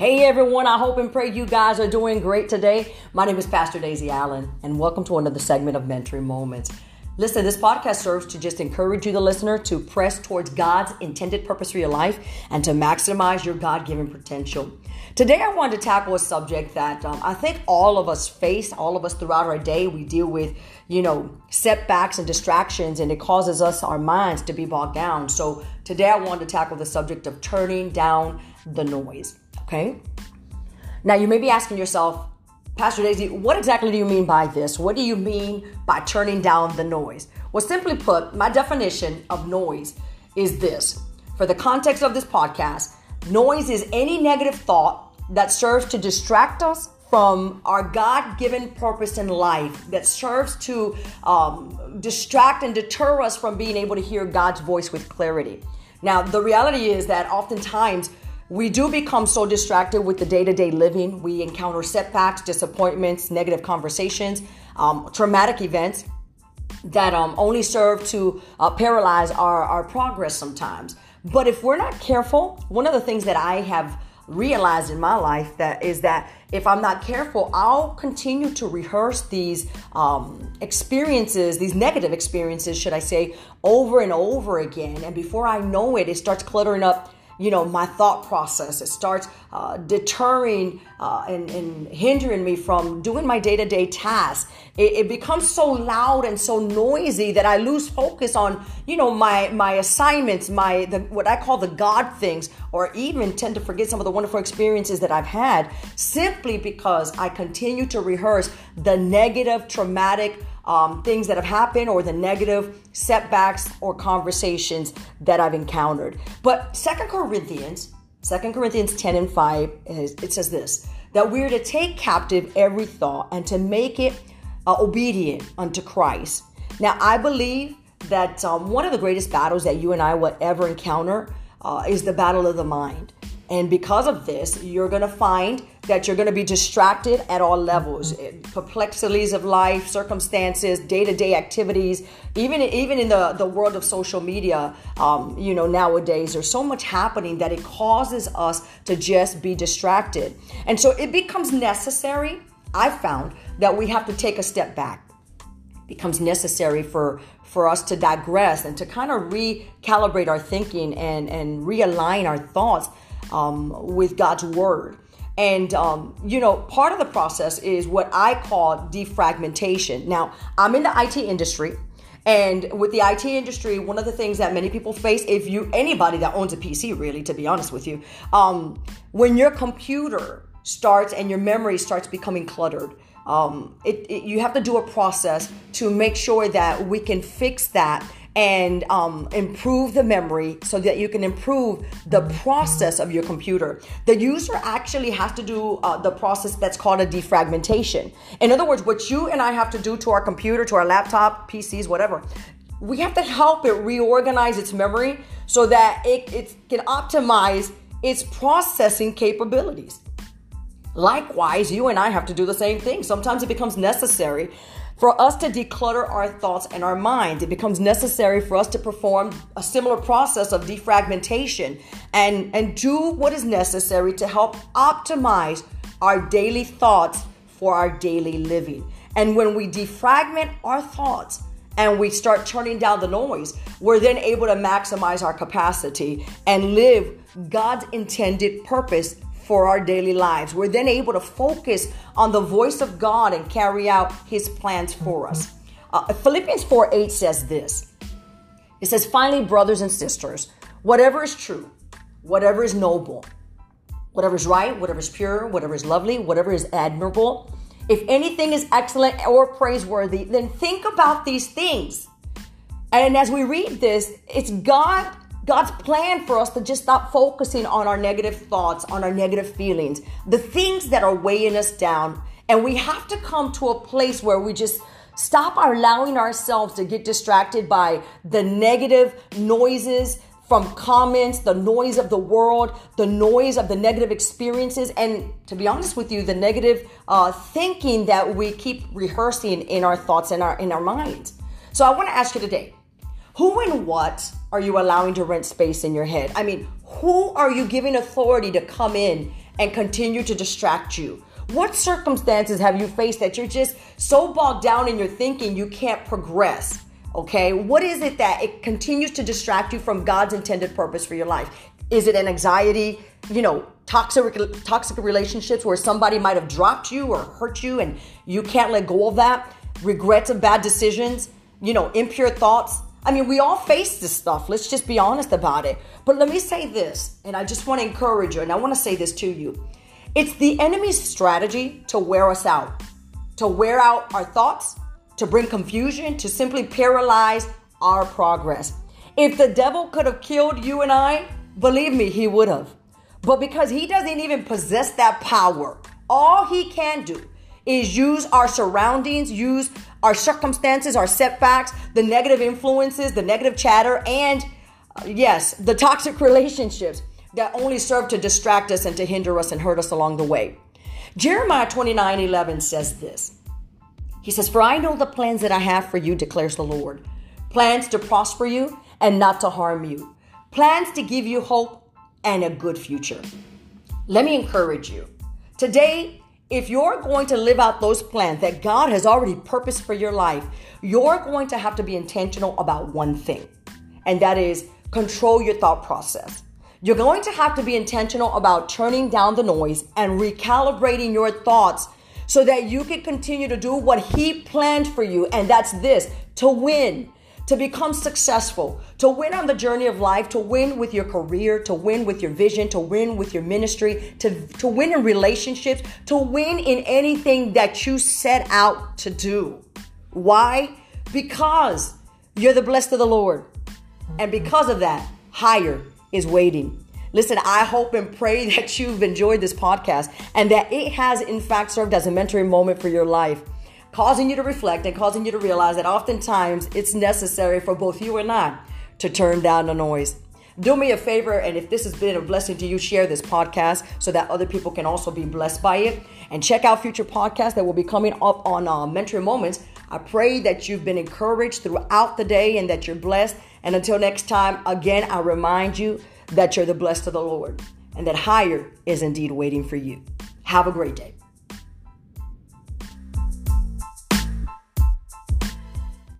Hey everyone, I hope and pray you guys are doing great today. My name is Pastor Daisy Allen, and welcome to another segment of Mentoring Moments. Listen, this podcast serves to just encourage you, the listener, to press towards God's intended purpose for your life and to maximize your God given potential. Today, I wanted to tackle a subject that um, I think all of us face, all of us throughout our day. We deal with, you know, setbacks and distractions, and it causes us, our minds, to be bogged down. So, today, I wanted to tackle the subject of turning down the noise. Okay? Now, you may be asking yourself, Pastor Daisy, what exactly do you mean by this? What do you mean by turning down the noise? Well, simply put, my definition of noise is this. For the context of this podcast, noise is any negative thought that serves to distract us from our God given purpose in life, that serves to um, distract and deter us from being able to hear God's voice with clarity. Now, the reality is that oftentimes we do become so distracted with the day to day living. We encounter setbacks, disappointments, negative conversations, um, traumatic events that um, only serve to uh, paralyze our, our progress sometimes. But if we're not careful, one of the things that I have realized in my life that is that if I'm not careful, I'll continue to rehearse these um, experiences, these negative experiences, should I say, over and over again. And before I know it, it starts cluttering up you know my thought process. It starts uh, deterring uh, and, and, hindering me from doing my day-to-day tasks it, it, becomes so loud and so noisy that i lose focus on you know my my assignments my the, what i call the god things or even tend to forget some of the wonderful experiences that i've had simply because i continue to rehearse the negative traumatic um, things that have happened or the negative setbacks or conversations that I've encountered. But Second Corinthians, Second Corinthians 10 and 5, it says this that we're to take captive every thought and to make it uh, obedient unto Christ. Now, I believe that um, one of the greatest battles that you and I will ever encounter uh, is the battle of the mind. And because of this, you're going to find that you're going to be distracted at all levels. Perplexities of life circumstances day-to-day activities even even in the the world of social media um, you know nowadays there's so much happening that it causes us to just be distracted. And so it becomes necessary i found that we have to take a step back. It becomes necessary for for us to digress and to kind of recalibrate our thinking and and realign our thoughts um, with god's word and, um, you know, part of the process is what I call defragmentation. Now, I'm in the IT industry. And with the IT industry, one of the things that many people face, if you, anybody that owns a PC, really, to be honest with you, um, when your computer starts and your memory starts becoming cluttered, um, it, it, you have to do a process to make sure that we can fix that and um, improve the memory so that you can improve the process of your computer. The user actually has to do uh, the process that's called a defragmentation. In other words, what you and I have to do to our computer, to our laptop, PCs, whatever, we have to help it reorganize its memory so that it, it can optimize its processing capabilities. Likewise, you and I have to do the same thing. Sometimes it becomes necessary for us to declutter our thoughts and our mind. It becomes necessary for us to perform a similar process of defragmentation and, and do what is necessary to help optimize our daily thoughts for our daily living. And when we defragment our thoughts, and we start turning down the noise, we're then able to maximize our capacity and live God's intended purpose for our daily lives. We're then able to focus on the voice of God and carry out his plans for us. Uh, Philippians 4 8 says this It says, Finally, brothers and sisters, whatever is true, whatever is noble, whatever is right, whatever is pure, whatever is lovely, whatever is admirable, if anything is excellent or praiseworthy, then think about these things. And as we read this, it's God God's plan for us to just stop focusing on our negative thoughts, on our negative feelings, the things that are weighing us down. And we have to come to a place where we just stop allowing ourselves to get distracted by the negative noises from comments, the noise of the world, the noise of the negative experiences, and to be honest with you, the negative uh, thinking that we keep rehearsing in our thoughts and our in our minds. So I want to ask you today who and what are you allowing to rent space in your head? I mean, who are you giving authority to come in and continue to distract you? What circumstances have you faced that you're just so bogged down in your thinking you can't progress? Okay, what is it that it continues to distract you from God's intended purpose for your life? Is it an anxiety, you know, toxic toxic relationships where somebody might have dropped you or hurt you and you can't let go of that? Regrets of bad decisions, you know, impure thoughts. I mean, we all face this stuff. Let's just be honest about it. But let me say this, and I just want to encourage you, and I want to say this to you. It's the enemy's strategy to wear us out, to wear out our thoughts, to bring confusion, to simply paralyze our progress. If the devil could have killed you and I, believe me, he would have. But because he doesn't even possess that power, all he can do is use our surroundings, use our circumstances, our setbacks, the negative influences, the negative chatter, and uh, yes, the toxic relationships that only serve to distract us and to hinder us and hurt us along the way. Jeremiah 29 11 says this. He says, For I know the plans that I have for you, declares the Lord plans to prosper you and not to harm you, plans to give you hope and a good future. Let me encourage you. Today, if you're going to live out those plans that God has already purposed for your life, you're going to have to be intentional about one thing, and that is control your thought process. You're going to have to be intentional about turning down the noise and recalibrating your thoughts so that you can continue to do what He planned for you. And that's this to win, to become successful, to win on the journey of life, to win with your career, to win with your vision, to win with your ministry, to, to win in relationships, to win in anything that you set out to do. Why? Because you're the blessed of the Lord. And because of that, higher is waiting. Listen, I hope and pray that you've enjoyed this podcast and that it has, in fact, served as a mentoring moment for your life, causing you to reflect and causing you to realize that oftentimes it's necessary for both you and I to turn down the noise. Do me a favor, and if this has been a blessing to you, share this podcast so that other people can also be blessed by it. And check out future podcasts that will be coming up on uh, Mentoring Moments. I pray that you've been encouraged throughout the day and that you're blessed. And until next time, again, I remind you that you're the blessed of the Lord and that higher is indeed waiting for you. Have a great day.